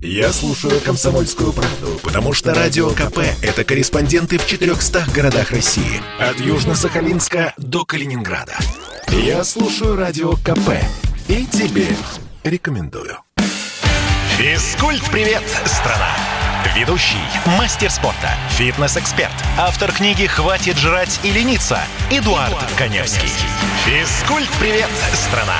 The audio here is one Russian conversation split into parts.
Я слушаю «Комсомольскую правду», потому что «Радио КП» — это корреспонденты в 400 городах России. От Южно-Сахалинска до Калининграда. Я слушаю «Радио КП» и тебе рекомендую. Физкульт-привет, страна! Ведущий, мастер спорта, фитнес-эксперт, автор книги «Хватит жрать и лениться» Эдуард, Эдуард Коневский. Физкульт-привет, страна!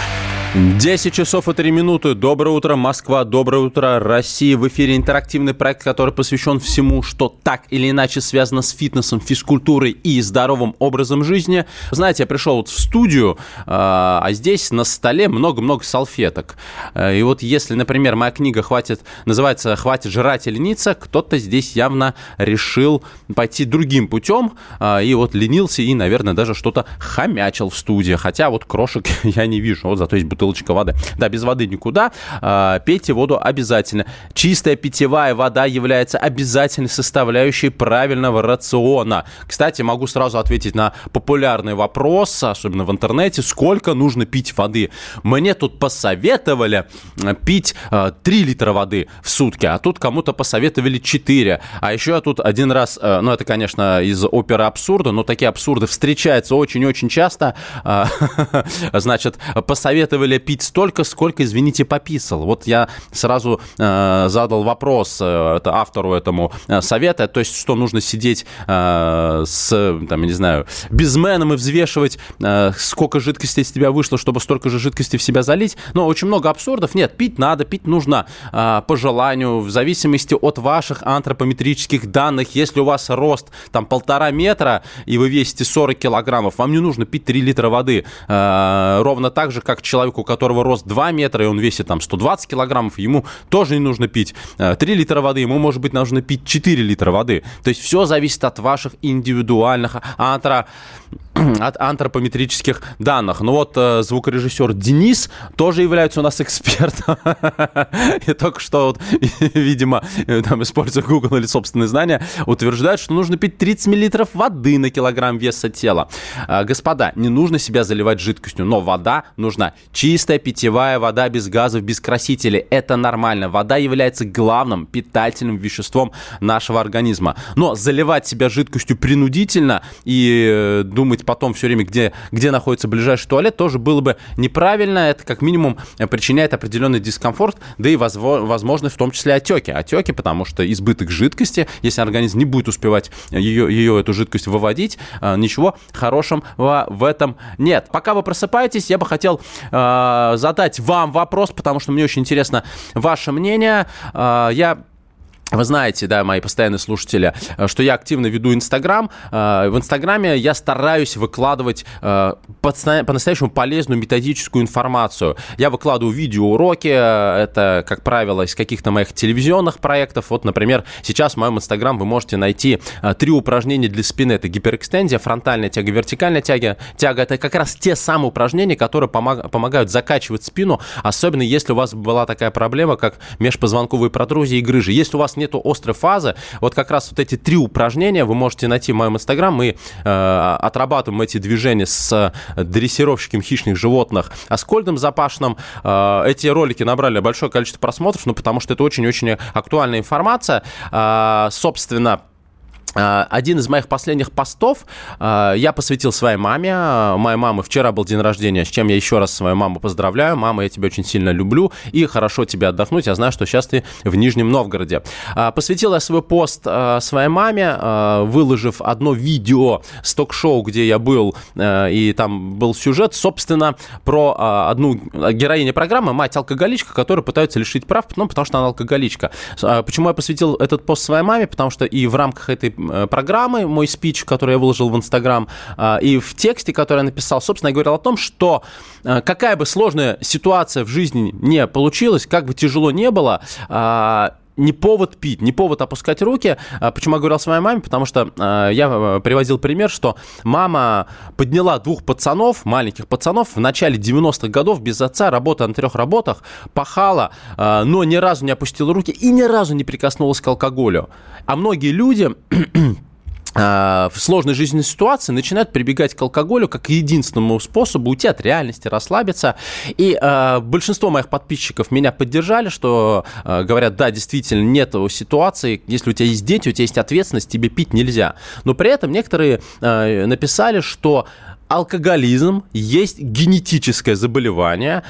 10 часов и 3 минуты. Доброе утро, Москва. Доброе утро, Россия. В эфире интерактивный проект, который посвящен всему, что так или иначе связано с фитнесом, физкультурой и здоровым образом жизни. Знаете, я пришел вот в студию, а, а здесь на столе много-много салфеток. Э, и вот если, например, моя книга хватит, называется «Хватит жрать и лениться», кто-то здесь явно решил пойти другим путем а, и вот ленился и, наверное, даже что-то хомячил в студии. Хотя вот крошек я не вижу. Вот зато есть бутылочка воды. Да, без воды никуда. А, пейте воду обязательно. Чистая питьевая вода является обязательной составляющей правильного рациона. Кстати, могу сразу ответить на популярный вопрос, особенно в интернете, сколько нужно пить воды. Мне тут посоветовали э, пить 3 э, литра воды в сутки, а тут кому-то посоветовали 4. А еще я тут один раз, э, ну это, конечно, из оперы абсурда, но такие абсурды встречаются очень-очень часто. Значит, посоветовали ли пить столько, сколько, извините, пописал? Вот я сразу э, задал вопрос э, это автору этому э, совета, то есть, что нужно сидеть э, с, там, я не знаю, безменом и взвешивать, э, сколько жидкости из тебя вышло, чтобы столько же жидкости в себя залить. Но очень много абсурдов. Нет, пить надо, пить нужно э, по желанию, в зависимости от ваших антропометрических данных. Если у вас рост там полтора метра, и вы весите 40 килограммов, вам не нужно пить 3 литра воды. Э, ровно так же, как человеку у которого рост 2 метра, и он весит там 120 килограммов, ему тоже не нужно пить 3 э, литра воды, ему, может быть, нужно пить 4 литра воды. То есть все зависит от ваших индивидуальных антро от антропометрических данных. Ну вот э, звукорежиссер Денис тоже является у нас экспертом. И только что, вот, видимо, э, там, используя Google или собственные знания, утверждает, что нужно пить 30 миллилитров воды на килограмм веса тела. Э, господа, не нужно себя заливать жидкостью, но вода нужна. Чистая питьевая вода без газов, без красителей. Это нормально. Вода является главным питательным веществом нашего организма. Но заливать себя жидкостью принудительно и э, думать потом все время, где, где находится ближайший туалет, тоже было бы неправильно. Это как минимум причиняет определенный дискомфорт, да и возможно в том числе отеки. Отеки, потому что избыток жидкости, если организм не будет успевать ее, ее эту жидкость выводить, а, ничего хорошего в этом нет. Пока вы просыпаетесь, я бы хотел э, задать вам вопрос, потому что мне очень интересно ваше мнение. Э, я вы знаете, да, мои постоянные слушатели, э, что я активно веду Инстаграм. Э, в Инстаграме я стараюсь выкладывать э, по-настоящему полезную методическую информацию. Я выкладываю видеоуроки, это, как правило, из каких-то моих телевизионных проектов. Вот, например, сейчас в моем Инстаграм вы можете найти три упражнения для спины. Это гиперэкстензия, фронтальная тяга, вертикальная тяга. Тяга – это как раз те самые упражнения, которые помогают закачивать спину, особенно если у вас была такая проблема, как межпозвонковые протрузии и грыжи. Если у вас нету острой фазы, вот как раз вот эти три упражнения вы можете найти в моем инстаграм. Мы э, отрабатываем эти движения с дрессировщиком хищных животных Аскольдом Запашным. Э, эти ролики набрали большое количество просмотров, ну, потому что это очень-очень актуальная информация. Э, собственно, один из моих последних постов а, я посвятил своей маме. Моя мама вчера был день рождения, с чем я еще раз свою маму поздравляю. Мама, я тебя очень сильно люблю и хорошо тебе отдохнуть. Я знаю, что сейчас ты в Нижнем Новгороде. А, посвятил я свой пост своей маме, выложив одно видео с ток-шоу, где я был, и там был сюжет, собственно, про одну героиню программы, мать-алкоголичка, которая пытается лишить прав, ну, потому что она алкоголичка. Почему я посвятил этот пост своей маме? Потому что и в рамках этой программы, мой спич, который я выложил в Инстаграм, а, и в тексте, который я написал, собственно, я говорил о том, что э, какая бы сложная ситуация в жизни не получилась, как бы тяжело не было, не повод пить, не повод опускать руки. Почему я говорил своей маме? Потому что я приводил пример, что мама подняла двух пацанов, маленьких пацанов, в начале 90-х годов без отца, работая на трех работах, пахала, но ни разу не опустила руки и ни разу не прикоснулась к алкоголю. А многие люди в сложной жизненной ситуации начинают прибегать к алкоголю как к единственному способу уйти от реальности, расслабиться. И э, большинство моих подписчиков меня поддержали, что э, говорят, да, действительно, нет ситуации, если у тебя есть дети, у тебя есть ответственность, тебе пить нельзя. Но при этом некоторые э, написали, что алкоголизм есть генетическое заболевание,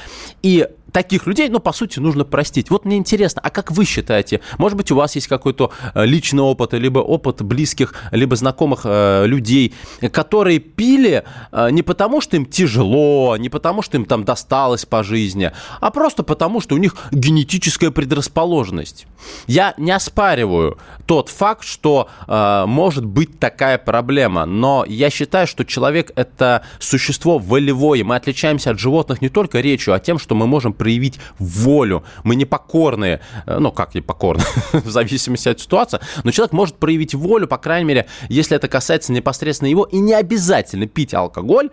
и таких людей, ну, по сути, нужно простить. Вот мне интересно, а как вы считаете, может быть, у вас есть какой-то э, личный опыт, либо опыт близких, либо знакомых э, людей, которые пили э, не потому, что им тяжело, не потому, что им там досталось по жизни, а просто потому, что у них генетическая предрасположенность. Я не оспариваю тот факт, что э, может быть такая проблема, но я считаю, что человек это существо волевое. Мы отличаемся от животных не только речью, а тем, что мы можем проявить волю. Мы не покорные, э, ну как не покорные, в зависимости от ситуации, но человек может проявить волю, по крайней мере, если это касается непосредственно его, и не обязательно пить алкоголь,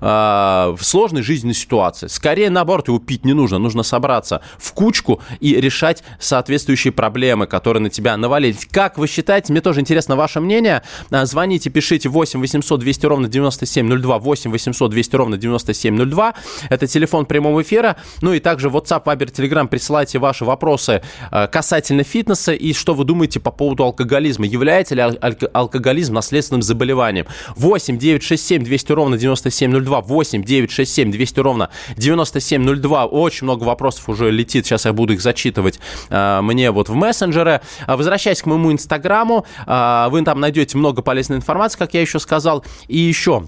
в сложной жизненной ситуации. Скорее, наоборот, его пить не нужно. Нужно собраться в кучку и решать соответствующие проблемы, которые на тебя навалились. Как вы считаете? Мне тоже интересно ваше мнение. А, звоните, пишите 8 800 200 ровно 9702, 8 800 200 ровно 9702. Это телефон прямого эфира. Ну и также WhatsApp, Viber, Telegram присылайте ваши вопросы а, касательно фитнеса и что вы думаете по поводу алкоголизма. Является ли алкоголизм наследственным заболеванием? 8 967 200 ровно 9702 902 8 967 200 ровно 9702. Очень много вопросов уже летит. Сейчас я буду их зачитывать э, мне вот в мессенджеры. А, возвращаясь к моему инстаграму, э, вы там найдете много полезной информации, как я еще сказал. И еще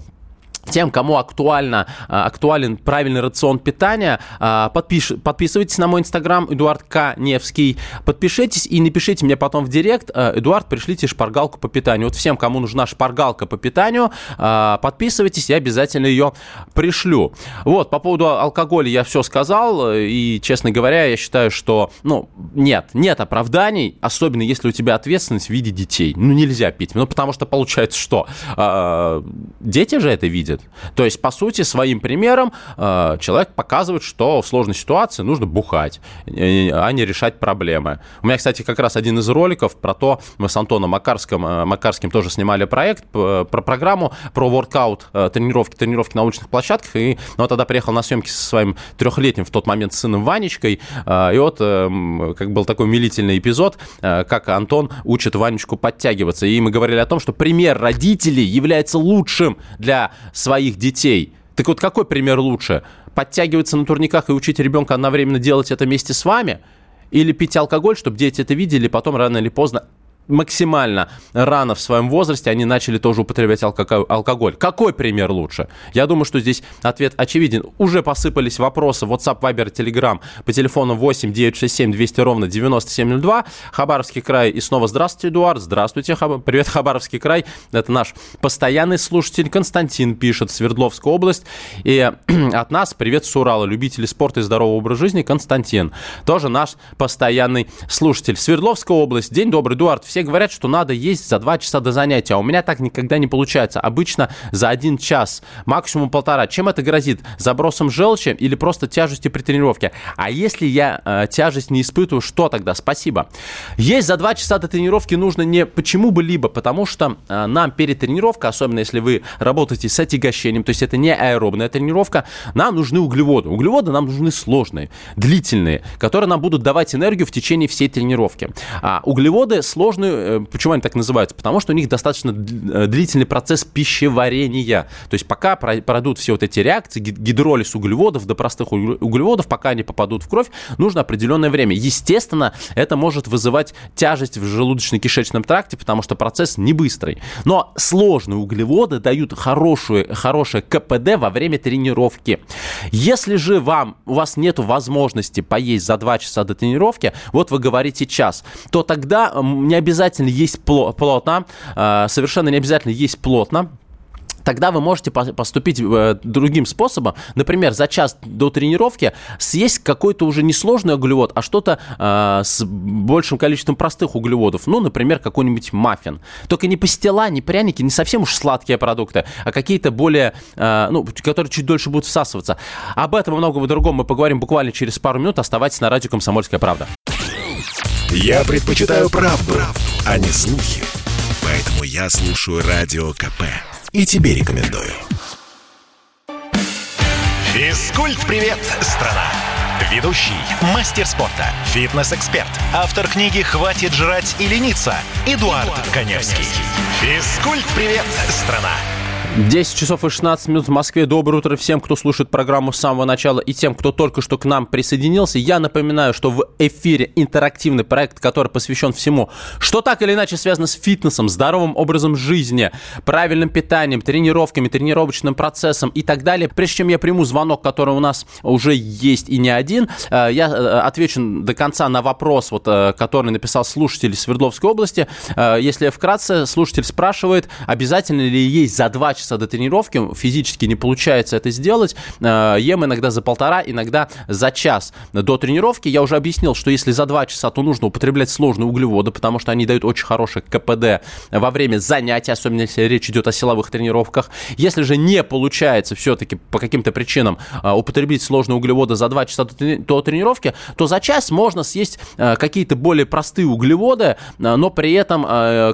тем, кому актуально, а, актуален правильный рацион питания, а, подпиш, подписывайтесь на мой инстаграм Эдуард К. Невский, подпишитесь и напишите мне потом в директ, а, Эдуард, пришлите шпаргалку по питанию. Вот всем, кому нужна шпаргалка по питанию, подписывайтесь, я обязательно ее пришлю. Вот, по поводу алкоголя я все сказал, и, честно говоря, я считаю, что, ну, нет, нет оправданий, особенно если у тебя ответственность в виде детей. Ну, нельзя пить, ну, потому что получается что? Дети же это видят, видит. То есть, по сути, своим примером э, человек показывает, что в сложной ситуации нужно бухать, э, а не решать проблемы. У меня, кстати, как раз один из роликов про то, мы с Антоном Макарским, э, Макарским тоже снимали проект про программу про воркаут, тренировки, тренировки на уличных площадках. И ну, вот тогда приехал на съемки со своим трехлетним в тот момент сыном Ванечкой. И вот как был такой умилительный эпизод, как Антон учит Ванечку подтягиваться. И мы говорили о том, что пример родителей является лучшим для своих детей. Так вот, какой пример лучше? Подтягиваться на турниках и учить ребенка одновременно делать это вместе с вами? Или пить алкоголь, чтобы дети это видели, потом рано или поздно максимально рано в своем возрасте они начали тоже употреблять алкоголь. Какой пример лучше? Я думаю, что здесь ответ очевиден. Уже посыпались вопросы WhatsApp, Viber, Telegram по телефону 8 967 200 ровно 9702. Хабаровский край. И снова здравствуйте, Эдуард. Здравствуйте, Хаб... привет, Хабаровский край. Это наш постоянный слушатель Константин пишет, Свердловская область. И от нас привет с Урала, любители спорта и здорового образа жизни, Константин. Тоже наш постоянный слушатель. Свердловская область. День добрый, Эдуард все говорят, что надо есть за 2 часа до занятия, а у меня так никогда не получается. Обычно за один час, максимум полтора. Чем это грозит? Забросом желчи или просто тяжестью при тренировке? А если я э, тяжесть не испытываю, что тогда? Спасибо. Есть за 2 часа до тренировки нужно не почему бы либо, потому что э, нам перед тренировкой, особенно если вы работаете с отягощением, то есть это не аэробная тренировка, нам нужны углеводы. Углеводы нам нужны сложные, длительные, которые нам будут давать энергию в течение всей тренировки. А углеводы сложные нужны, э, почему они так называются? Потому что у них достаточно э, длительный процесс пищеварения. То есть пока пройдут все вот эти реакции, гидролиз углеводов до простых углеводов, пока они попадут в кровь, нужно определенное время. Естественно, это может вызывать тяжесть в желудочно-кишечном тракте, потому что процесс не быстрый. Но сложные углеводы дают хорошую, хорошее КПД во время тренировки. Если же вам, у вас нет возможности поесть за 2 часа до тренировки, вот вы говорите час, то тогда не обязательно обязательно есть плотно, э, совершенно не обязательно есть плотно, тогда вы можете поступить э, другим способом. Например, за час до тренировки съесть какой-то уже не сложный углевод, а что-то э, с большим количеством простых углеводов. Ну, например, какой-нибудь маффин. Только не пастила, не пряники, не совсем уж сладкие продукты, а какие-то более, э, ну, которые чуть дольше будут всасываться. Об этом и многом другом мы поговорим буквально через пару минут. Оставайтесь на радио «Комсомольская правда». Я предпочитаю правду, а не слухи. Поэтому я слушаю Радио КП. И тебе рекомендую. Физкульт-привет, страна! Ведущий, мастер спорта, фитнес-эксперт, автор книги «Хватит жрать и лениться» Эдуард, Эдуард Коневский. Физкульт-привет, страна! 10 часов и 16 минут в Москве. Доброе утро всем, кто слушает программу с самого начала и тем, кто только что к нам присоединился. Я напоминаю, что в эфире интерактивный проект, который посвящен всему, что так или иначе связано с фитнесом, здоровым образом жизни, правильным питанием, тренировками, тренировочным процессом и так далее. Прежде чем я приму звонок, который у нас уже есть и не один, э, я э, отвечу до конца на вопрос, вот, э, который написал слушатель Свердловской области. Если вкратце, слушатель спрашивает, обязательно ли есть за два часа до тренировки, физически не получается это сделать. Э, ем иногда за полтора, иногда за час до тренировки. Я уже объяснил, что если за два часа, то нужно употреблять сложные углеводы, потому что они дают очень хороший КПД во время занятий, особенно если речь идет о силовых тренировках. Если же не получается все-таки по каким-то причинам э, употребить сложные углеводы за два часа до тренировки, то за час можно съесть э, какие-то более простые углеводы, но при этом,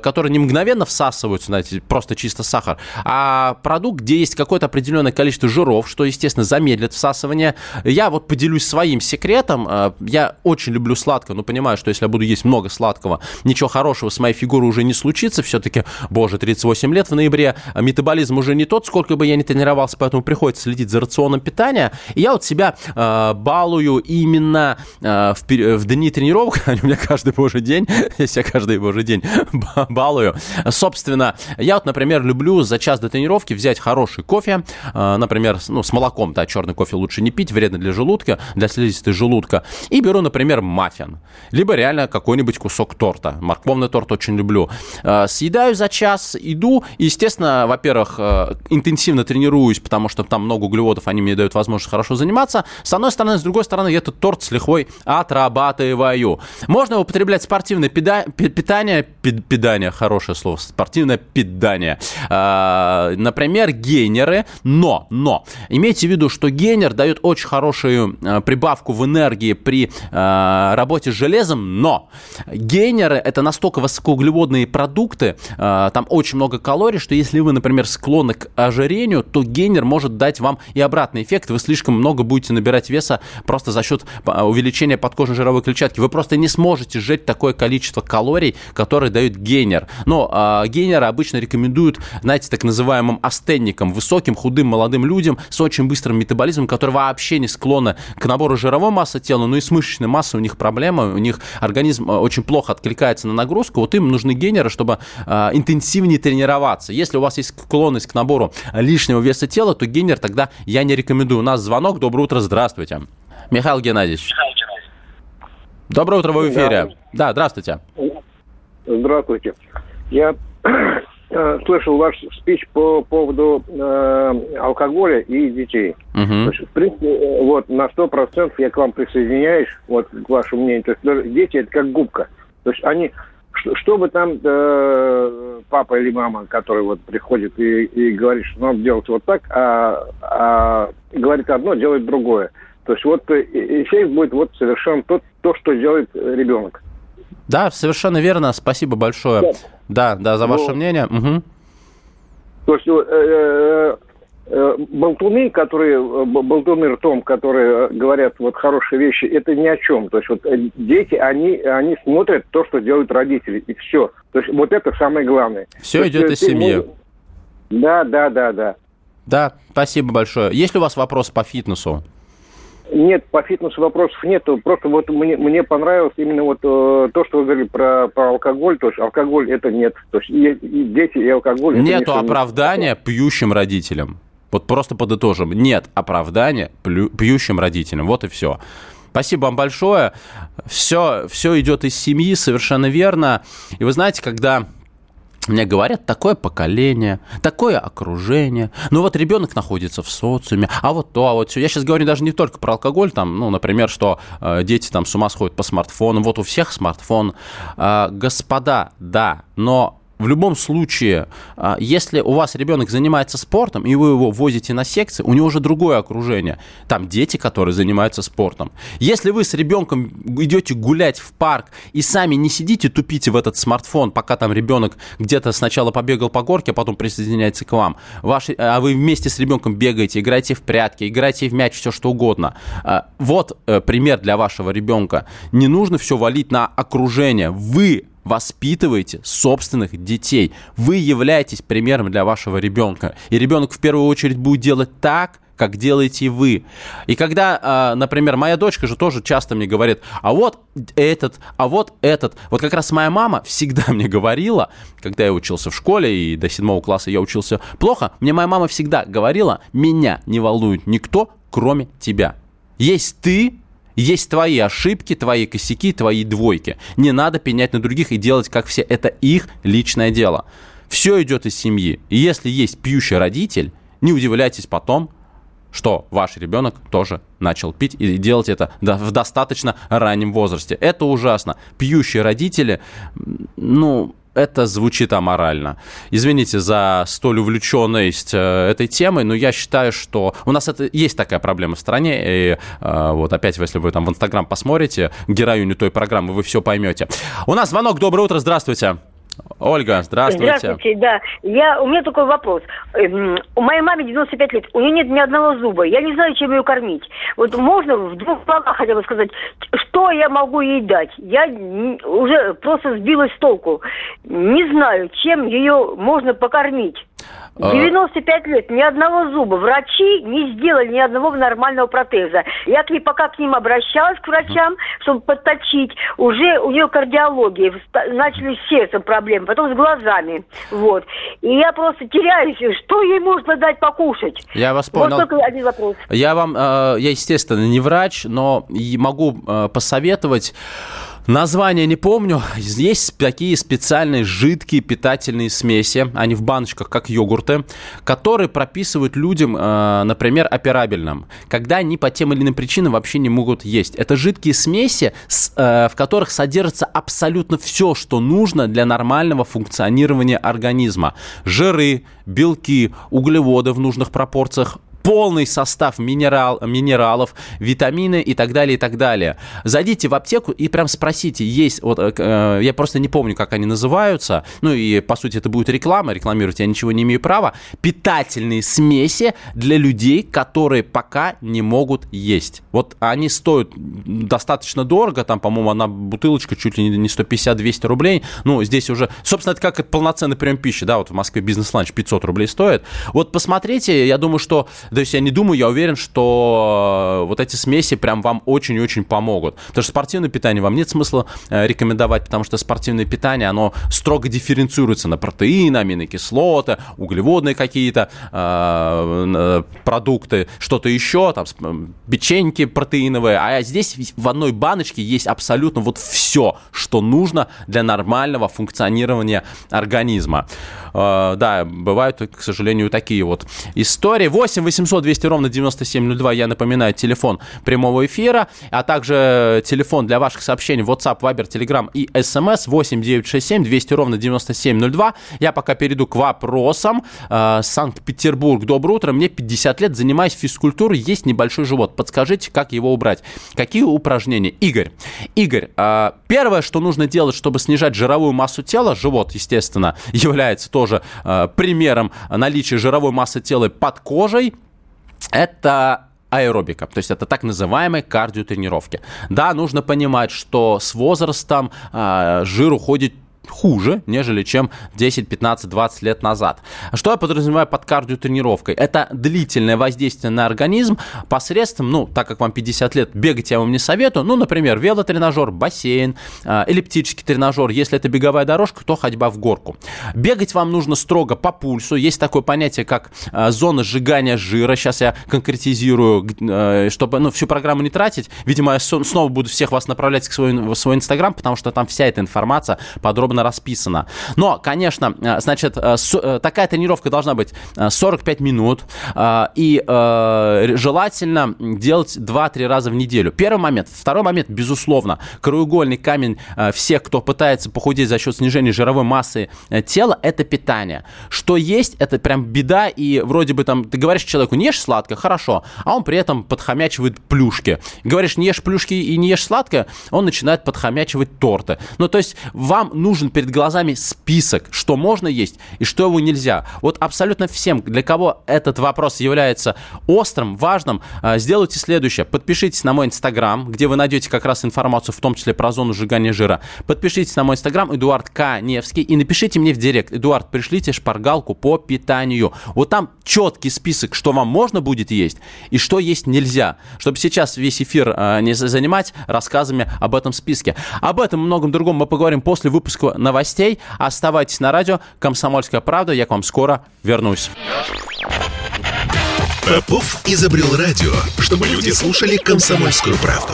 которые не мгновенно всасываются, знаете, просто чисто сахар, а продукт, где есть какое-то определенное количество жиров, что, естественно, замедлит всасывание. Я вот поделюсь своим секретом. Э, я очень люблю сладкое, но понимаю, что если я буду есть много сладкого, ничего хорошего с моей фигурой уже не случится. Все-таки, боже, 38 лет в ноябре, а метаболизм уже не тот, сколько бы я ни тренировался, поэтому приходится следить за рационом питания. И я вот себя э, балую именно э, в, в дни тренировок, они у меня каждый божий день, я себя каждый божий день балую. Собственно, я вот, например, люблю за час до тренировки взять хороший кофе, э, например, ну, с молоком, да, черный кофе лучше не пить, вредно для желудка, для слизистой желудка, и беру, например, маффин, либо реально какой-нибудь кусок торта, морковный торт очень люблю. Э, съедаю за час, иду, и, естественно, во-первых, э, интенсивно тренируюсь, потому что там много углеводов, они мне дают возможность хорошо заниматься, с одной стороны, с другой стороны, я этот торт с лихвой отрабатываю. Можно употреблять спортивное питание, питание, хорошее слово, спортивное питание, например, гейнеры, но, но, имейте в виду, что гейнер дает очень хорошую э, прибавку в энергии при э, работе с железом, но гейнеры это настолько высокоуглеводные продукты, э, там очень много калорий, что если вы, например, склонны к ожирению, то гейнер может дать вам и обратный эффект, вы слишком много будете набирать веса просто за счет увеличения подкожной жировой клетчатки. Вы просто не сможете сжечь такое количество калорий, которые дают гейнер. Но э, гейнеры обычно рекомендуют, знаете, так называемый самым астенникам, высоким, худым, молодым людям с очень быстрым метаболизмом, которые вообще не склонны к набору жировой массы тела, но и с мышечной массой у них проблема, у них организм э, очень плохо откликается на нагрузку, вот им нужны генеры, чтобы э, интенсивнее тренироваться. Если у вас есть склонность к набору лишнего веса тела, то генер тогда я не рекомендую. У нас звонок. Доброе утро, здравствуйте. Михаил Геннадьевич. Михаил Геннадьевич. Доброе утро, вы в эфире. Да, да здравствуйте. Здравствуйте. Я Э, слышал ваш спич по поводу э, алкоголя и детей. Угу. в принципе, э, вот на сто процентов я к вам присоединяюсь, вот к вашему мнению. То есть дети это как губка. То есть они, что, что бы там э, папа или мама, который вот приходит и, и говорит, что надо делать вот так, а, а говорит одно, делает другое. То есть вот эффект будет вот совершенно тот, то, что делает ребенок. Да, совершенно верно. Спасибо большое. Да, да, да за ваше ну, мнение. Угу. То есть э, э, э, болтуны, которые, э, болтуны ртом, которые говорят вот хорошие вещи, это ни о чем. То есть вот э, дети, они, они смотрят то, что делают родители, и все. То есть вот это самое главное. Все то идет из семьи. Можешь... Да, да, да, да. Да, спасибо большое. Есть ли у вас вопрос по фитнесу? Нет, по фитнесу вопросов нет. Просто вот мне, мне понравилось именно вот э, то, что вы говорили про, про алкоголь. То есть алкоголь это нет. То есть и, и дети, и алкоголь... Нету оправдания нет. пьющим родителям. Вот просто подытожим. Нет оправдания пьющим родителям. Вот и все. Спасибо вам большое. Все, все идет из семьи, совершенно верно. И вы знаете, когда мне говорят, такое поколение, такое окружение. Ну вот ребенок находится в социуме, а вот то, а вот все. Я сейчас говорю даже не только про алкоголь, там, ну, например, что э, дети там с ума сходят по смартфонам. Вот у всех смартфон. Э, господа, да, но в любом случае, а, если у вас ребенок занимается спортом, и вы его возите на секции, у него уже другое окружение. Там дети, которые занимаются спортом. Если вы с ребенком идете гулять в парк и сами не сидите, тупите в этот смартфон, пока там ребенок где-то сначала побегал по горке, а потом присоединяется к вам, Ваш, а вы вместе с ребенком бегаете, играете в прятки, играете в мяч, все что угодно. А, вот э, пример для вашего ребенка. Не нужно все валить на окружение. Вы воспитываете собственных детей. Вы являетесь примером для вашего ребенка. И ребенок в первую очередь будет делать так, как делаете вы. И когда, а, например, моя дочка же тоже часто мне говорит, а вот этот, а вот этот. Вот как раз моя мама всегда мне говорила, когда я учился в школе и до седьмого класса я учился плохо, мне моя мама всегда говорила, меня не волнует никто, кроме тебя. Есть ты, есть твои ошибки, твои косяки, твои двойки. Не надо пенять на других и делать, как все. Это их личное дело. Все идет из семьи. И если есть пьющий родитель, не удивляйтесь потом, что ваш ребенок тоже начал пить и делать это в достаточно раннем возрасте. Это ужасно. Пьющие родители, ну, это звучит аморально. Извините за столь увлеченность э, этой темой, но я считаю, что у нас это есть такая проблема в стране. И э, вот опять, если вы там в Инстаграм посмотрите героиню той программы, вы все поймете. У нас звонок. Доброе утро. Здравствуйте. Ольга, здравствуйте. Здравствуйте, да. Я, у меня такой вопрос. Эм, у моей мамы 95 лет, у нее нет ни одного зуба. Я не знаю, чем ее кормить. Вот можно в двух словах хотя бы сказать, что я могу ей дать? Я уже просто сбилась с толку. Не знаю, чем ее можно покормить. 95 а. лет, ни одного зуба. Врачи не сделали ни одного нормального протеза. Я к ней пока к ним обращалась, к врачам, чтобы подточить. Уже у нее кардиология, начали с сердцем проблемы, потом с глазами. Вот. И я просто теряюсь, что ей можно дать покушать. Я вас понял. Вот только один вопрос. Я вам, э, я, естественно, не врач, но могу э, посоветовать Название не помню. Есть такие специальные жидкие питательные смеси, они в баночках, как йогурты, которые прописывают людям, э, например, операбельным, когда они по тем или иным причинам вообще не могут есть. Это жидкие смеси, э, в которых содержится абсолютно все, что нужно для нормального функционирования организма. Жиры, белки, углеводы в нужных пропорциях, полный состав минерал, минералов, витамины и так далее, и так далее. Зайдите в аптеку и прям спросите, есть, вот, э, э, я просто не помню, как они называются, ну и, по сути, это будет реклама, рекламировать я ничего не имею права, питательные смеси для людей, которые пока не могут есть. Вот они стоят достаточно дорого, там, по-моему, одна бутылочка чуть ли не 150-200 рублей, ну, здесь уже, собственно, это как полноценный прием пищи, да, вот в Москве бизнес-ланч 500 рублей стоит. Вот посмотрите, я думаю, что то есть я не думаю, я уверен, что э, вот эти смеси прям вам очень-очень помогут. Потому что спортивное питание вам нет смысла э, рекомендовать, потому что спортивное питание, оно строго дифференцируется на протеины, аминокислоты, углеводные какие-то э, продукты, что-то еще, там, печеньки протеиновые. А здесь в одной баночке есть абсолютно вот все, что нужно для нормального функционирования организма. Э, да, бывают, к сожалению, такие вот истории. 8 800 200 ровно 9702, я напоминаю, телефон прямого эфира, а также телефон для ваших сообщений WhatsApp, Viber, Telegram и SMS 8 967 200 ровно 9702. Я пока перейду к вопросам. Э, Санкт-Петербург, доброе утро. Мне 50 лет, занимаюсь физкультурой, есть небольшой живот. Подскажите, как его убрать? Какие упражнения? Игорь, Игорь, э, первое, что нужно делать, чтобы снижать жировую массу тела, живот, естественно, является тоже э, примером наличия жировой массы тела под кожей, это аэробика, то есть это так называемые кардиотренировки. Да, нужно понимать, что с возрастом э, жир уходит хуже, нежели чем 10, 15, 20 лет назад. Что я подразумеваю под кардиотренировкой? Это длительное воздействие на организм посредством, ну, так как вам 50 лет, бегать я вам не советую, ну, например, велотренажер, бассейн, а, эллиптический тренажер, если это беговая дорожка, то ходьба в горку. Бегать вам нужно строго по пульсу, есть такое понятие, как а, зона сжигания жира, сейчас я конкретизирую, э, чтобы, ну, всю программу не тратить, видимо, я снова буду всех вас направлять в свой, в свой инстаграм, потому что там вся эта информация подробно подробно расписано. Но, конечно, значит, такая тренировка должна быть 45 минут, и желательно делать 2-3 раза в неделю. Первый момент. Второй момент, безусловно, краеугольный камень всех, кто пытается похудеть за счет снижения жировой массы тела, это питание. Что есть, это прям беда, и вроде бы там, ты говоришь человеку, не ешь сладкое, хорошо, а он при этом подхомячивает плюшки. Говоришь, не ешь плюшки и не ешь сладкое, он начинает подхомячивать торты. Ну, то есть вам нужен перед глазами список, что можно есть и что его нельзя. Вот абсолютно всем, для кого этот вопрос является острым, важным, а, сделайте следующее. Подпишитесь на мой инстаграм, где вы найдете как раз информацию, в том числе про зону сжигания жира. Подпишитесь на мой инстаграм, Эдуард К. Невский, и напишите мне в директ. Эдуард, пришлите шпаргалку по питанию. Вот там четкий список, что вам можно будет есть и что есть нельзя. Чтобы сейчас весь эфир э, не занимать рассказами об этом списке. Об этом и многом другом мы поговорим после выпуска новостей. Оставайтесь на радио «Комсомольская правда». Я к вам скоро вернусь. Попов изобрел радио, чтобы люди слушали комсомольскую правду.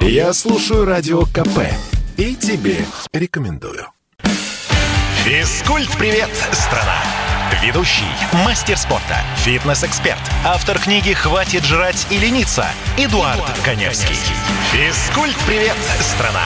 Я слушаю радио КП и тебе рекомендую. Физкульт-привет, страна! Ведущий, мастер спорта, фитнес-эксперт, автор книги «Хватит жрать и лениться» Эдуард, Эдуард Коневский. Физкульт-привет, страна!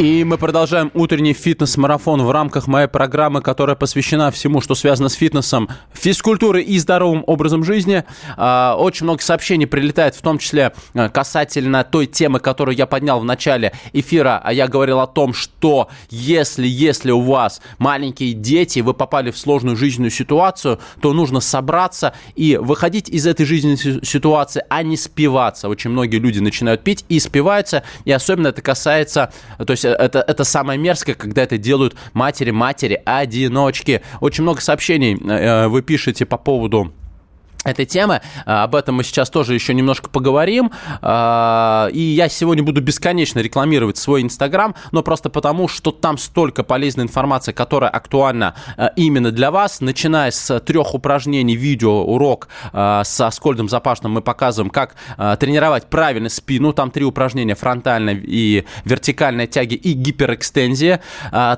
И мы продолжаем утренний фитнес-марафон в рамках моей программы, которая посвящена всему, что связано с фитнесом, физкультурой и здоровым образом жизни. А, очень много сообщений прилетает, в том числе а, касательно той темы, которую я поднял в начале эфира. А я говорил о том, что если, если у вас маленькие дети, вы попали в сложную жизненную ситуацию, то нужно собраться и выходить из этой жизненной ситуации, а не спиваться. Очень многие люди начинают пить и спиваются, и особенно это касается, то есть это, это самое мерзкое, когда это делают матери-матери-одиночки. Очень много сообщений э, вы пишете по поводу этой темы. А, об этом мы сейчас тоже еще немножко поговорим. А, и я сегодня буду бесконечно рекламировать свой Инстаграм, но просто потому, что там столько полезной информации, которая актуальна а, именно для вас. Начиная с трех упражнений, видео, урок с Аскольдом Запашным мы показываем, как тренировать правильно спину. Там три упражнения, фронтальная и вертикальная тяги и гиперэкстензия.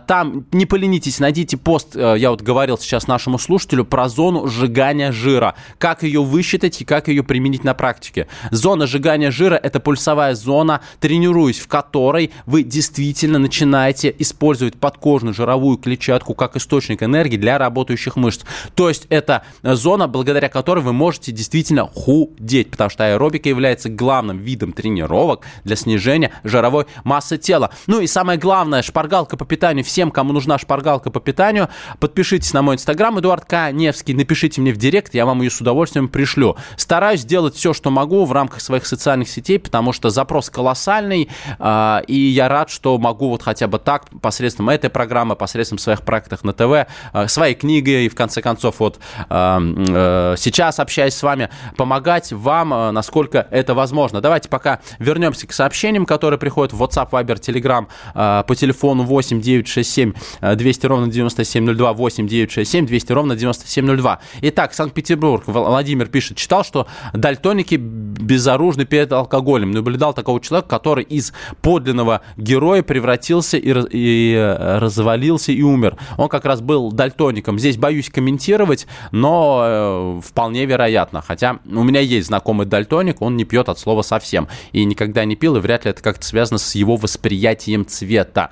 Там не поленитесь, найдите пост, я вот говорил сейчас нашему слушателю, про зону сжигания жира. Как как ее высчитать и как ее применить на практике. Зона сжигания жира – это пульсовая зона, тренируясь в которой вы действительно начинаете использовать подкожную жировую клетчатку как источник энергии для работающих мышц. То есть это зона, благодаря которой вы можете действительно худеть, потому что аэробика является главным видом тренировок для снижения жировой массы тела. Ну и самое главное, шпаргалка по питанию. Всем, кому нужна шпаргалка по питанию, подпишитесь на мой инстаграм Эдуард К. Невский, напишите мне в директ, я вам ее с удовольствием удовольствием пришлю. Стараюсь делать все, что могу в рамках своих социальных сетей, потому что запрос колоссальный, э, и я рад, что могу вот хотя бы так посредством этой программы, посредством своих проектов на ТВ, э, своей книгой, и в конце концов вот э, э, сейчас общаясь с вами, помогать вам, насколько это возможно. Давайте пока вернемся к сообщениям, которые приходят в WhatsApp, Viber, Telegram по телефону 8 967 200 ровно 9702, 8 967 200 ровно 9702. Итак, Санкт-Петербург, Владимир пишет, читал, что дальтоники безоружны перед алкоголем. Наблюдал такого человека, который из подлинного героя превратился и, и э, развалился и умер. Он как раз был дальтоником. Здесь боюсь комментировать, но э, вполне вероятно. Хотя у меня есть знакомый дальтоник, он не пьет от слова совсем. И никогда не пил, и вряд ли это как-то связано с его восприятием цвета.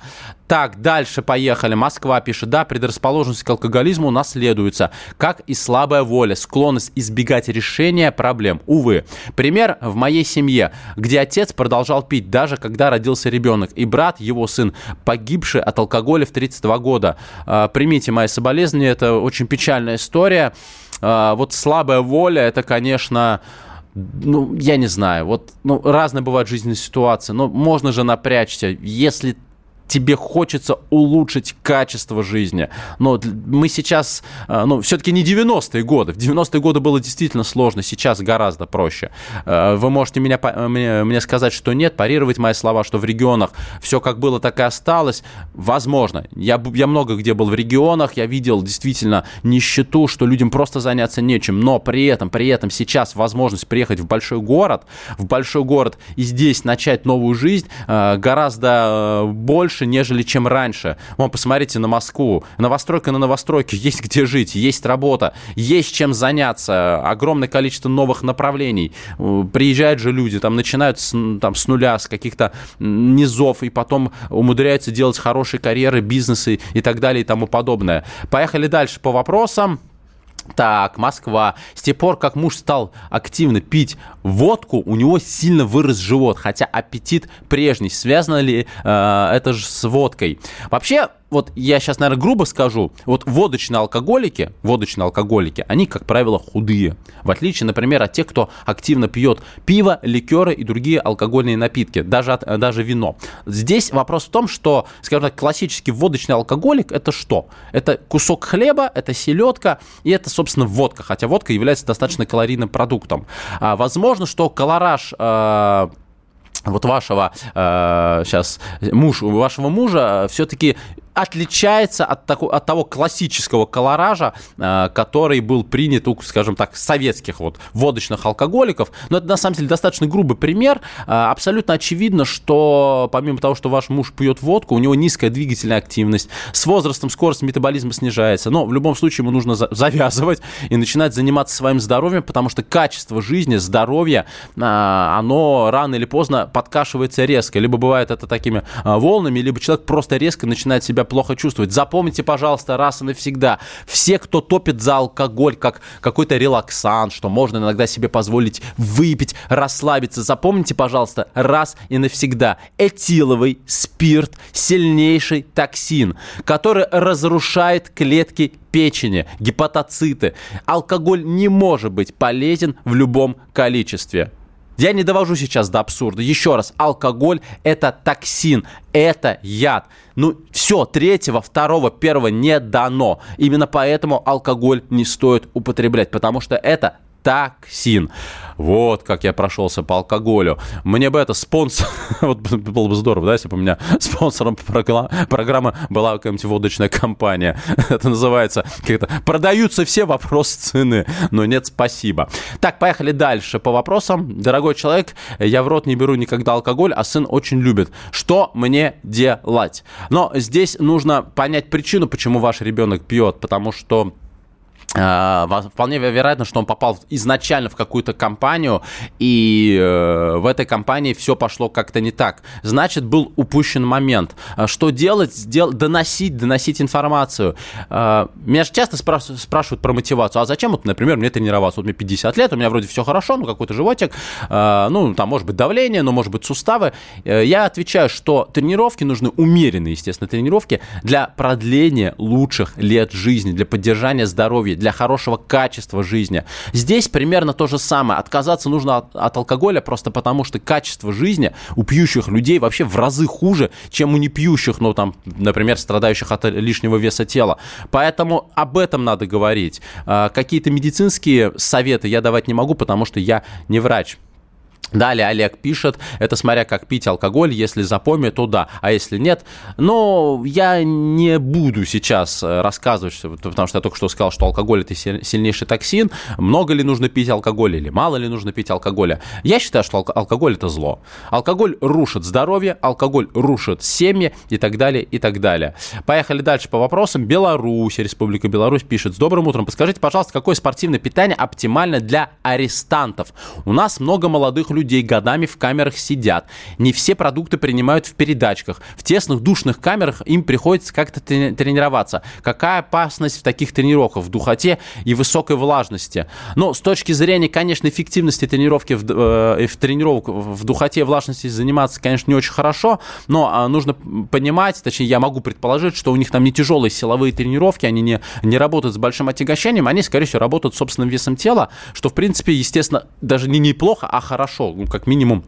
Так, дальше поехали. Москва пишет, да, предрасположенность к алкоголизму наследуется, как и слабая воля, склонность избегать решения проблем. Увы. Пример в моей семье, где отец продолжал пить, даже когда родился ребенок, и брат, его сын, погибший от алкоголя в 32 года. А, примите мои соболезнования, это очень печальная история. А, вот слабая воля, это, конечно, ну, я не знаю, вот, ну, разные бывают жизненные ситуации, но можно же напрячься, если тебе хочется улучшить качество жизни. Но мы сейчас, э, ну, все-таки не 90-е годы. В 90-е годы было действительно сложно, сейчас гораздо проще. Э, вы можете меня, мне, мне сказать, что нет, парировать мои слова, что в регионах все как было, так и осталось. Возможно. Я, я много где был в регионах, я видел действительно нищету, что людям просто заняться нечем. Но при этом, при этом сейчас возможность приехать в большой город, в большой город и здесь начать новую жизнь э, гораздо больше, больше, нежели чем раньше. Вон, посмотрите на Москву. Новостройка на новостройке. Есть где жить, есть работа, есть чем заняться. Огромное количество новых направлений. Приезжают же люди, там начинают с, там, с нуля, с каких-то низов, и потом умудряются делать хорошие карьеры, бизнесы и так далее и тому подобное. Поехали дальше по вопросам. Так, Москва. С тех пор, как муж стал активно пить водку, у него сильно вырос живот, хотя аппетит прежний. Связано ли э, это же с водкой? Вообще, вот я сейчас, наверное, грубо скажу, вот водочные алкоголики, водочные алкоголики, они, как правило, худые. В отличие, например, от тех, кто активно пьет пиво, ликеры и другие алкогольные напитки, даже, от, даже вино. Здесь вопрос в том, что, скажем так, классический водочный алкоголик – это что? Это кусок хлеба, это селедка и это, собственно, водка, хотя водка является достаточно калорийным продуктом. А, возможно, что колораж э, вот вашего э, сейчас муж вашего мужа все-таки отличается от, тако, от того классического колоража, э, который был принят у, скажем так, советских вот водочных алкоголиков. Но это, на самом деле, достаточно грубый пример. Э, абсолютно очевидно, что помимо того, что ваш муж пьет водку, у него низкая двигательная активность. С возрастом скорость метаболизма снижается. Но в любом случае ему нужно завязывать и начинать заниматься своим здоровьем, потому что качество жизни, здоровье, э, оно рано или поздно подкашивается резко. Либо бывает это такими волнами, либо человек просто резко начинает себя себя плохо чувствовать. Запомните, пожалуйста, раз и навсегда, все, кто топит за алкоголь, как какой-то релаксант, что можно иногда себе позволить выпить, расслабиться, запомните, пожалуйста, раз и навсегда, этиловый спирт – сильнейший токсин, который разрушает клетки печени, гепатоциты. Алкоголь не может быть полезен в любом количестве. Я не довожу сейчас до абсурда. Еще раз, алкоголь – это токсин, это яд. Ну, все, третьего, второго, первого не дано. Именно поэтому алкоголь не стоит употреблять, потому что это токсин. Вот как я прошелся по алкоголю. Мне бы это спонсор... вот было бы здорово, да, если бы у меня спонсором программы была какая-нибудь водочная компания. это называется как-то... Продаются все вопросы цены. Но нет, спасибо. Так, поехали дальше по вопросам. Дорогой человек, я в рот не беру никогда алкоголь, а сын очень любит. Что мне делать? Но здесь нужно понять причину, почему ваш ребенок пьет. Потому что вполне вероятно, что он попал изначально в какую-то компанию, и э, в этой компании все пошло как-то не так. Значит, был упущен момент. А что делать? Сдел... Доносить, доносить информацию. А, меня же часто спраш... спрашивают про мотивацию. А зачем, вот, например, мне тренироваться? Вот мне 50 лет, у меня вроде все хорошо, ну какой-то животик, ну там может быть давление, ну может быть суставы. Э, я отвечаю, что тренировки нужны умеренные, естественно, тренировки для продления лучших лет жизни, для поддержания здоровья, для хорошего качества жизни. Здесь примерно то же самое. Отказаться нужно от, от алкоголя просто потому, что качество жизни у пьющих людей вообще в разы хуже, чем у непьющих, ну там, например, страдающих от лишнего веса тела. Поэтому об этом надо говорить. А, какие-то медицинские советы я давать не могу, потому что я не врач. Далее Олег пишет, это смотря как пить алкоголь, если запомню, то да, а если нет, но я не буду сейчас э, рассказывать, потому что я только что сказал, что алкоголь это сильнейший токсин, много ли нужно пить алкоголя или мало ли нужно пить алкоголя. Я считаю, что алкоголь это зло. Алкоголь рушит здоровье, алкоголь рушит семьи и так далее, и так далее. Поехали дальше по вопросам. Беларусь, Республика Беларусь пишет, с добрым утром, подскажите, пожалуйста, какое спортивное питание оптимально для арестантов? У нас много молодых людей, годами в камерах сидят. Не все продукты принимают в передачках. В тесных душных камерах им приходится как-то тренироваться. Какая опасность в таких тренировках, в духоте и высокой влажности? Но с точки зрения, конечно, эффективности тренировки в, э, в тренировок в духоте и влажности заниматься, конечно, не очень хорошо, но э, нужно понимать, точнее, я могу предположить, что у них там не тяжелые силовые тренировки, они не, не работают с большим отягощением, они, скорее всего, работают собственным весом тела, что, в принципе, естественно, даже не неплохо, а хорошо ну, как минимум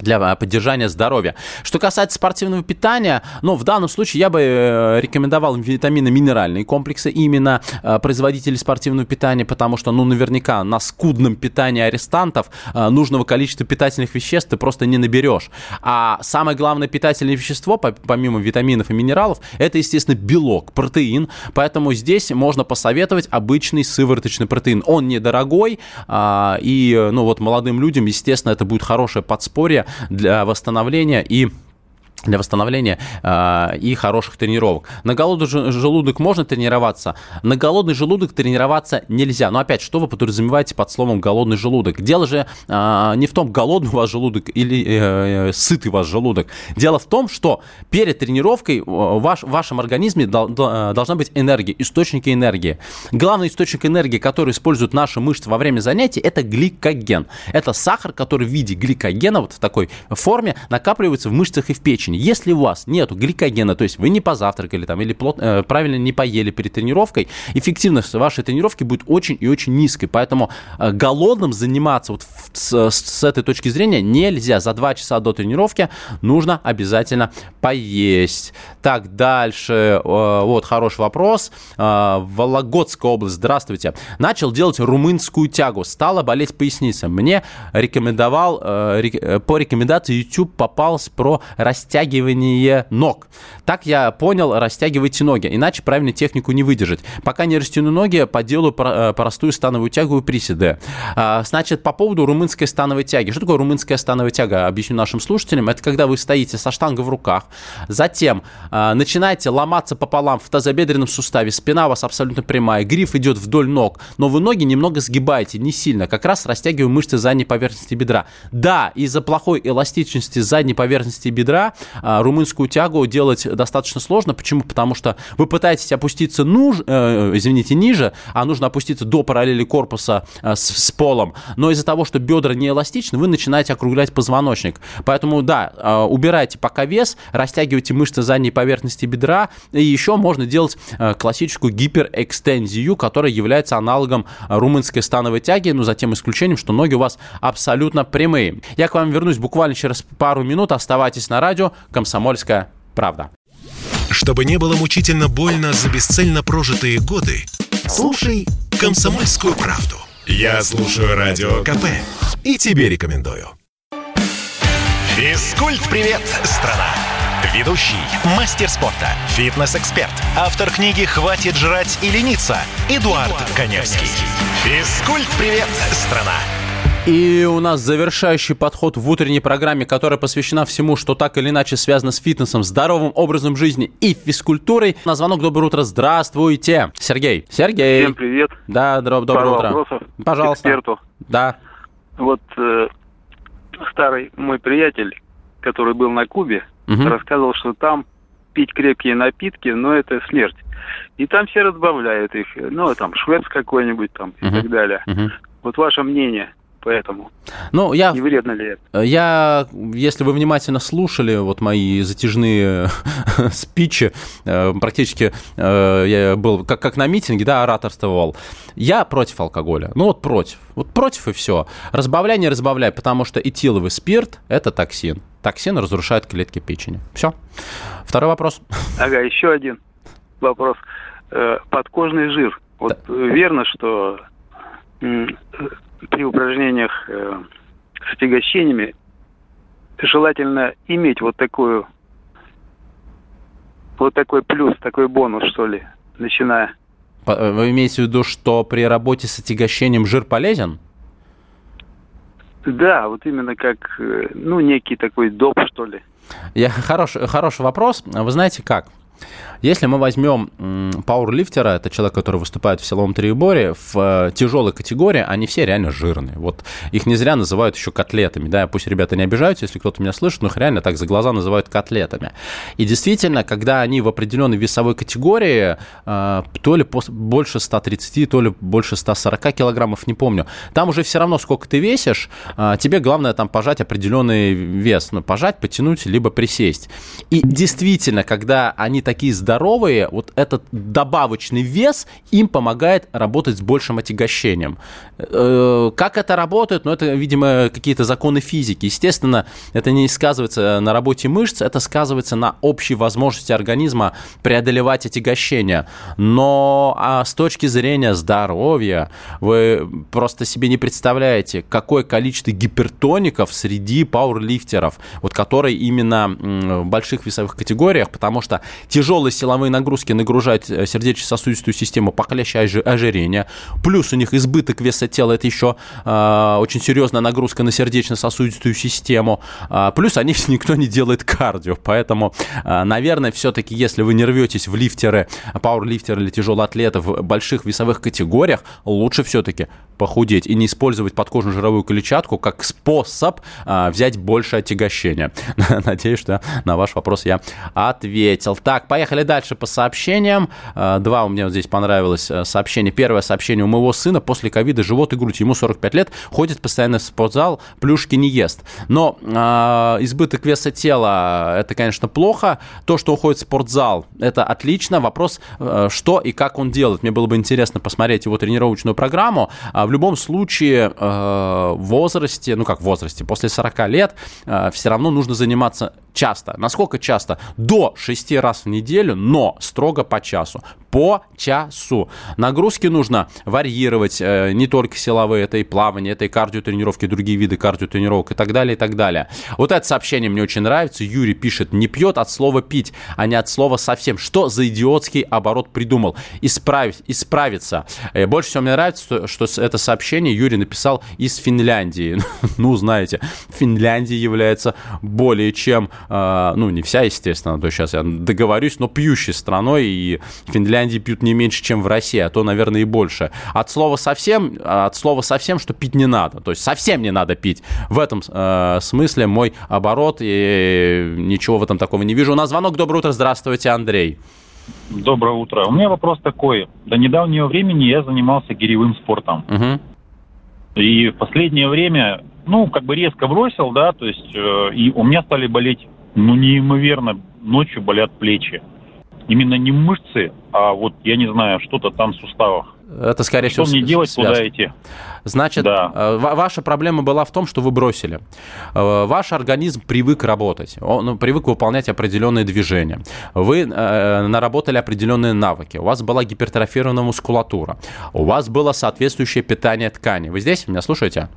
для а, поддержания здоровья. Что касается спортивного питания, ну, в данном случае я бы э, рекомендовал витаминно-минеральные комплексы именно э, производителей спортивного питания, потому что, ну, наверняка на скудном питании арестантов э, нужного количества питательных веществ ты просто не наберешь. А самое главное питательное вещество, помимо витаминов и минералов, это, естественно, белок, протеин, поэтому здесь можно посоветовать обычный сывороточный протеин. Он недорогой, а, и, ну, вот молодым людям, естественно, это будет хорошее подспорье для восстановления и для восстановления э, и хороших тренировок. На голодный желудок можно тренироваться, на голодный желудок тренироваться нельзя. Но опять, что вы подразумеваете под словом голодный желудок? Дело же э, не в том, голодный у вас желудок или э, сытый у вас желудок. Дело в том, что перед тренировкой ваш, в вашем организме дол, должна быть энергия, источники энергии. Главный источник энергии, который используют наши мышцы во время занятий, это гликоген. Это сахар, который в виде гликогена, вот в такой форме, накапливается в мышцах и в печени печени. Если у вас нет гликогена, то есть вы не позавтракали там или плот, э, правильно не поели перед тренировкой, эффективность вашей тренировки будет очень и очень низкой. Поэтому э, голодным заниматься вот с, с этой точки зрения нельзя. За 2 часа до тренировки нужно обязательно поесть. Так, дальше. Э, вот хороший вопрос. Э, Вологодская область. Здравствуйте. Начал делать румынскую тягу. Стала болеть поясница. Мне рекомендовал, э, э по рекомендации YouTube попалось про растягивание растягивание ног. Так я понял, растягивайте ноги, иначе правильно технику не выдержать. Пока не растяну ноги, поделаю э, простую становую тягу и приседы. А, значит, по поводу румынской становой тяги. Что такое румынская становая тяга? Объясню нашим слушателям. Это когда вы стоите со штангой в руках, затем а, начинаете ломаться пополам в тазобедренном суставе, спина у вас абсолютно прямая, гриф идет вдоль ног, но вы ноги немного сгибаете, не сильно, как раз растягивая мышцы задней поверхности бедра. Да, из-за плохой эластичности задней поверхности бедра румынскую тягу делать достаточно сложно. Почему? Потому что вы пытаетесь опуститься нуж, э, извините, ниже, а нужно опуститься до параллели корпуса э, с, с полом. Но из-за того, что бедра не эластичны, вы начинаете округлять позвоночник. Поэтому, да, э, убирайте пока вес, растягивайте мышцы задней поверхности бедра, и еще можно делать э, классическую гиперэкстензию, которая является аналогом румынской становой тяги, но за тем исключением, что ноги у вас абсолютно прямые. Я к вам вернусь буквально через пару минут. Оставайтесь на радио. «Комсомольская правда». Чтобы не было мучительно больно за бесцельно прожитые годы, слушай «Комсомольскую правду». Я слушаю Радио КП и тебе рекомендую. Физкульт-привет, страна! Ведущий, мастер спорта, фитнес-эксперт, автор книги «Хватит жрать и лениться» Эдуард, Эдуард Коневский. Физкульт-привет, страна! И у нас завершающий подход в утренней программе, которая посвящена всему, что так или иначе связано с фитнесом, здоровым образом жизни и физкультурой. На звонок доброе утро. Здравствуйте. Сергей. Сергей. Всем привет. Да, доброе Пару утро. вопросов Пожалуйста. Эксперту. Да. Вот э, старый мой приятель, который был на Кубе, угу. рассказывал, что там пить крепкие напитки, но это смерть. И там все разбавляют их. Ну, там, швепс какой-нибудь там угу. и так далее. Угу. Вот ваше мнение поэтому. Ну, я, не вредно ли это? Я, если вы внимательно слушали вот мои затяжные спичи, э, практически э, я был как, как на митинге, да, ораторствовал, я против алкоголя. Ну вот против. Вот против и все. Разбавляй, не разбавляй, потому что этиловый спирт – это токсин. Токсин разрушает клетки печени. Все. Второй вопрос. Ага, еще один вопрос. Э, подкожный жир. Вот да. верно, что при упражнениях э, с отягощениями желательно иметь вот такую вот такой плюс, такой бонус, что ли, начиная. Э, вы имеете в виду, что при работе с отягощением жир полезен? Да, вот именно как, э, ну, некий такой доп, что ли. Я, хороший, хороший вопрос. Вы знаете как? Если мы возьмем пауэрлифтера, это человек, который выступает в силовом триеборе, в э, тяжелой категории, они все реально жирные. Вот их не зря называют еще котлетами, да, пусть ребята не обижаются, если кто-то меня слышит, но их реально так за глаза называют котлетами. И действительно, когда они в определенной весовой категории, э, то ли больше 130, то ли больше 140 килограммов, не помню, там уже все равно, сколько ты весишь, э, тебе главное там пожать определенный вес, ну, пожать, потянуть, либо присесть. И действительно, когда они такие здоровые, вот этот добавочный вес им помогает работать с большим отягощением. Э, как это работает? Ну, это, видимо, какие-то законы физики. Естественно, это не сказывается на работе мышц, это сказывается на общей возможности организма преодолевать отягощение. Но а с точки зрения здоровья, вы просто себе не представляете, какое количество гипертоников среди пауэрлифтеров, вот которые именно в больших весовых категориях, потому что тяжелые силовые нагрузки нагружают сердечно-сосудистую систему, похлеще ожирения. Плюс у них избыток веса тела, это еще э, очень серьезная нагрузка на сердечно-сосудистую систему. Э, плюс они никто не делает кардио, поэтому, э, наверное, все-таки, если вы не рветесь в лифтеры, пауэрлифтеры или тяжелые атлеты в больших весовых категориях, лучше все-таки похудеть и не использовать подкожную жировую клетчатку как способ а, взять больше отягощения. Надеюсь, что на ваш вопрос я ответил. Так, поехали дальше по сообщениям. А, два у меня вот здесь понравилось э, сообщение. Первое сообщение у моего сына после ковида живот и грудь. Ему 45 лет, ходит постоянно в спортзал, плюшки не ест. Но а, избыток веса тела это, конечно, плохо. То, что уходит в спортзал, это отлично. Вопрос, э, что и как он делает. Мне было бы интересно посмотреть его тренировочную программу. А в любом случае, э, в возрасте, ну как в возрасте, после 40 лет э, все равно нужно заниматься часто. Насколько часто? До 6 раз в неделю, но строго по часу по часу. Нагрузки нужно варьировать, э, не только силовые, это и плавание, это и кардиотренировки, другие виды кардиотренировок и так далее, и так далее. Вот это сообщение мне очень нравится. Юрий пишет, не пьет от слова пить, а не от слова совсем. Что за идиотский оборот придумал? Исправить, исправиться. Э, больше всего мне нравится, что, что это сообщение Юрий написал из Финляндии. ну, знаете, Финляндия является более чем, ну, не вся, естественно, то сейчас я договорюсь, но пьющей страной, и Финляндия Финляндии пьют не меньше, чем в России, а то, наверное, и больше. От слова совсем, от слова совсем, что пить не надо. То есть совсем не надо пить. В этом э, смысле мой оборот, и ничего в этом такого не вижу. У нас звонок. Доброе утро. Здравствуйте, Андрей. Доброе утро. У меня вопрос такой. До недавнего времени я занимался гиревым спортом. Угу. И в последнее время, ну, как бы резко бросил, да, то есть, э, и у меня стали болеть, ну, неимоверно, ночью болят плечи именно не мышцы, а вот, я не знаю, что-то там в суставах. Это, скорее что всего, мне делать, связано. куда идти? Значит, да. Э, ваша проблема была в том, что вы бросили. Э, ваш организм привык работать, он ну, привык выполнять определенные движения. Вы э, наработали определенные навыки. У вас была гипертрофированная мускулатура. У вас было соответствующее питание ткани. Вы здесь меня слушаете?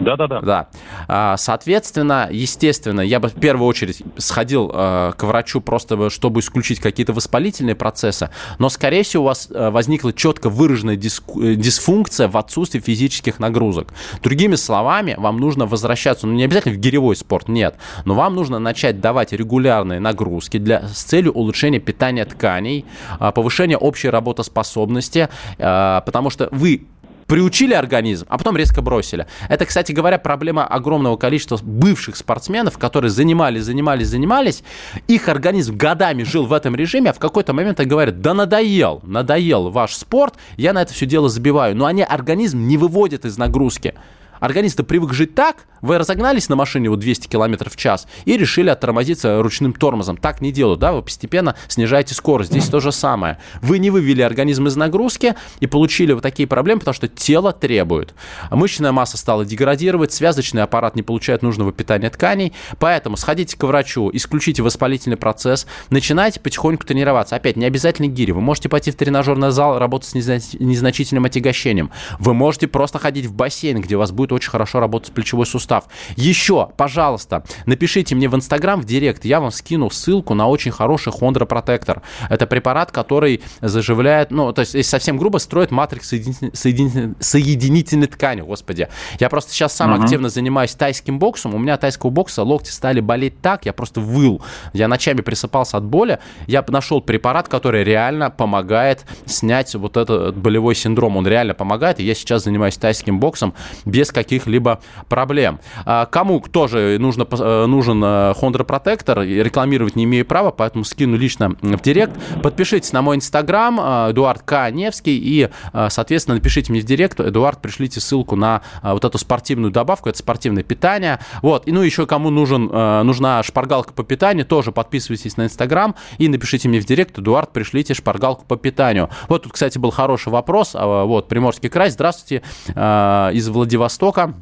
Да, да. А, соответственно, естественно, я бы в первую очередь сходил э, к врачу просто, чтобы исключить какие-то воспалительные процессы, но, скорее всего, у вас э, возникла четко выраженная э, дисфункция в отсутствии физических нагрузок. Другими словами, вам нужно возвращаться, ну, не обязательно в гиревой спорт, нет, но вам нужно начать давать регулярные нагрузки для, с целью улучшения питания тканей, повышения общей работоспособности, потому что вы приучили организм, а потом резко бросили. Это, кстати говоря, проблема огромного количества бывших спортсменов, которые занимались, занимались, занимались. Их организм годами жил в этом режиме, а в какой-то момент они говорят, да надоел, надоел ваш спорт, я на это все дело забиваю. Но они организм не выводят из нагрузки. Организм-то привык жить так, вы разогнались на машине вот 200 км в час и решили оттормозиться ручным тормозом. Так не делают, да, вы постепенно снижаете скорость. Здесь то же самое. Вы не вывели организм из нагрузки и получили вот такие проблемы, потому что тело требует. Мышечная масса стала деградировать, связочный аппарат не получает нужного питания тканей, поэтому сходите к врачу, исключите воспалительный процесс, начинайте потихоньку тренироваться. Опять, не обязательно гири, вы можете пойти в тренажерный зал, работать с незначительным отягощением. Вы можете просто ходить в бассейн, где у вас будет будет очень хорошо работать плечевой сустав. Еще, пожалуйста, напишите мне в Инстаграм, в Директ, я вам скину ссылку на очень хороший Хондра Протектор. Это препарат, который заживляет, ну, то есть, если совсем грубо, строит матрикс соединительной, соединительной, соединительной ткани, господи. Я просто сейчас сам uh-huh. активно занимаюсь тайским боксом, у меня тайского бокса локти стали болеть так, я просто выл. Я ночами присыпался от боли, я нашел препарат, который реально помогает снять вот этот болевой синдром, он реально помогает, и я сейчас занимаюсь тайским боксом без каких-либо проблем. А кому тоже нужно, э, нужен э, Honda Protector, рекламировать не имею права, поэтому скину лично в директ. Подпишитесь на мой инстаграм, э, Эдуард К. Невский, и, соответственно, напишите мне в директ, Эдуард, пришлите ссылку на вот эту спортивную добавку, это спортивное питание. Вот, и ну еще кому нужен, нужна шпаргалка по питанию, тоже подписывайтесь на инстаграм и напишите мне в директ, Эдуард, пришлите шпаргалку по питанию. Вот тут, кстати, был хороший вопрос, вот, Приморский край, здравствуйте, из Владивостока, Востока.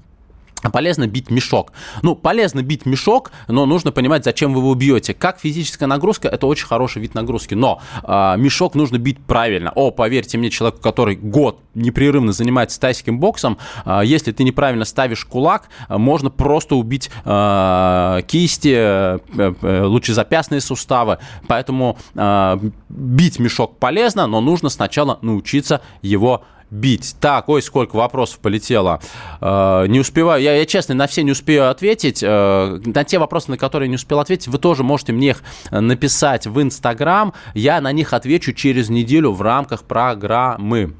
Полезно бить мешок. Ну, полезно бить мешок, но нужно понимать, зачем вы его бьете. Как физическая нагрузка, это очень хороший вид нагрузки, но э, мешок нужно бить правильно. О, поверьте мне, человеку, который год непрерывно занимается тайским боксом, э, если ты неправильно ставишь кулак, э, можно просто убить э, кисти, э, э, лучезапястные суставы. Поэтому э, бить мешок полезно, но нужно сначала научиться его бить. Так, ой, сколько вопросов полетело. Э, не успеваю, я, я честно, на все не успею ответить. Э, на те вопросы, на которые не успел ответить, вы тоже можете мне их написать в Инстаграм. Я на них отвечу через неделю в рамках программы.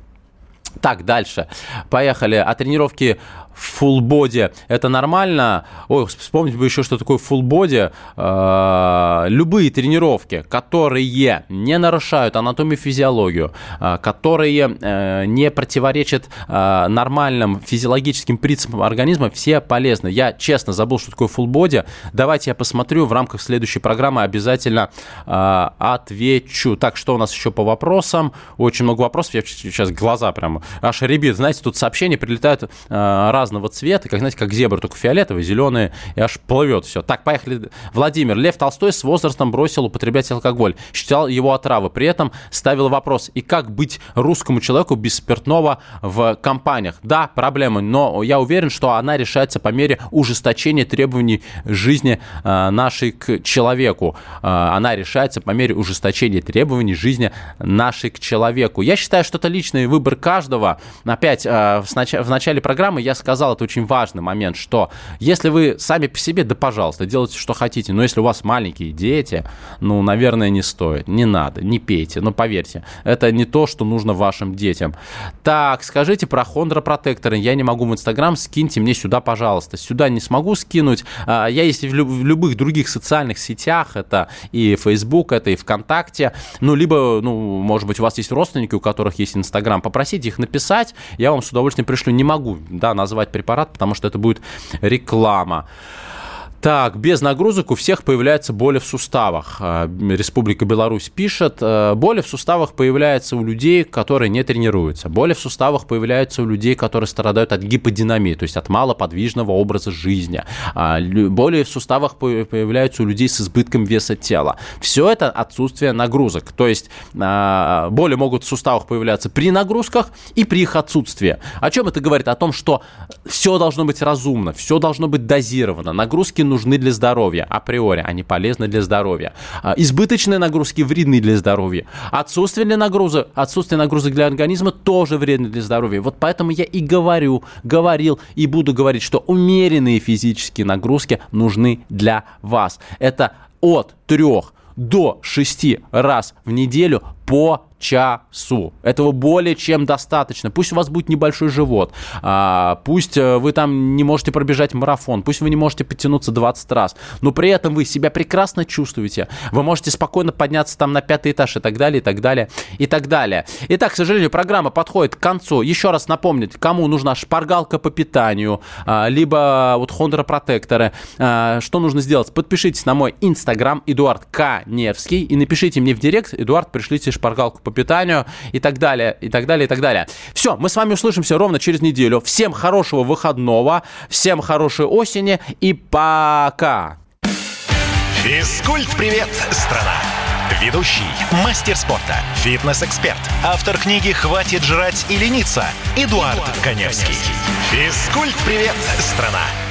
Так, дальше. Поехали. О тренировке в фулбоде это нормально. Ой, вспомнить бы еще, что такое фулбоде. Э, любые тренировки, которые не нарушают анатомию физиологию, э, которые э, не противоречат нормальным физиологическим принципам организма, все полезны. Я честно забыл, что такое фулбоде. Давайте я посмотрю в рамках следующей программы, обязательно отвечу. Так, что у нас еще по вопросам? Очень много вопросов, я сейчас глаза прям аж ребят. Знаете, тут сообщения прилетают раз разного цвета, как, знаете, как зебра, только фиолетовый, зеленый, и аж плывет все. Так, поехали. Владимир. Лев Толстой с возрастом бросил употреблять алкоголь. Считал его отравы. При этом ставил вопрос, и как быть русскому человеку без спиртного в компаниях? Да, проблема, но я уверен, что она решается по мере ужесточения требований жизни э, нашей к человеку. Э, она решается по мере ужесточения требований жизни нашей к человеку. Я считаю, что это личный выбор каждого. Опять, э, в начале программы я сказал, сказал, это очень важный момент, что если вы сами по себе, да пожалуйста, делайте, что хотите, но если у вас маленькие дети, ну, наверное, не стоит, не надо, не пейте, но поверьте, это не то, что нужно вашим детям. Так, скажите про хондропротекторы, я не могу в Инстаграм, скиньте мне сюда, пожалуйста. Сюда не смогу скинуть, а, я есть в любых других социальных сетях, это и Facebook, это и ВКонтакте, ну, либо, ну, может быть, у вас есть родственники, у которых есть Инстаграм, попросите их написать, я вам с удовольствием пришлю. Не могу, да, назвать покупать препарат, потому что это будет реклама. Так, без нагрузок у всех появляется боли в суставах. А, Республика Беларусь пишет, э, боли в суставах появляются у людей, которые не тренируются. Боли в суставах появляются у людей, которые страдают от гиподинамии, то есть от малоподвижного образа жизни. А, боли в суставах появляются у людей с избытком веса тела. Все это отсутствие нагрузок. То есть а, боли могут в суставах появляться при нагрузках и при их отсутствии. О чем это говорит? О том, что все должно быть разумно, все должно быть дозировано. Нагрузки нужны для здоровья, априори, они полезны для здоровья. А, избыточные нагрузки вредны для здоровья. Отсутствие нагрузок, отсутствие нагрузок для организма тоже вредно для здоровья. Вот поэтому я и говорю, говорил и буду говорить, что умеренные физические нагрузки нужны для вас. Это от трех до шести раз в неделю по часу. Этого более чем достаточно. Пусть у вас будет небольшой живот, а, пусть э, вы там не можете пробежать марафон, пусть вы не можете подтянуться 20 раз, но при этом вы себя прекрасно чувствуете. Вы можете спокойно подняться там на пятый этаж и так далее, и так далее, и так далее. Итак, к сожалению, программа подходит к концу. Еще раз напомнить, кому нужна шпаргалка по питанию, а, либо вот хондропротекторы, а, что нужно сделать? Подпишитесь на мой инстаграм Эдуард Каневский и напишите мне в директ, Эдуард, пришлите шпаргалку по питанию и так далее, и так далее, и так далее. Все, мы с вами услышимся ровно через неделю. Всем хорошего выходного, всем хорошей осени и пока. Физкульт-привет, страна! Ведущий, мастер спорта, фитнес-эксперт, автор книги «Хватит жрать и лениться» Эдуард, Эдуард Коневский. Физкульт-привет, страна!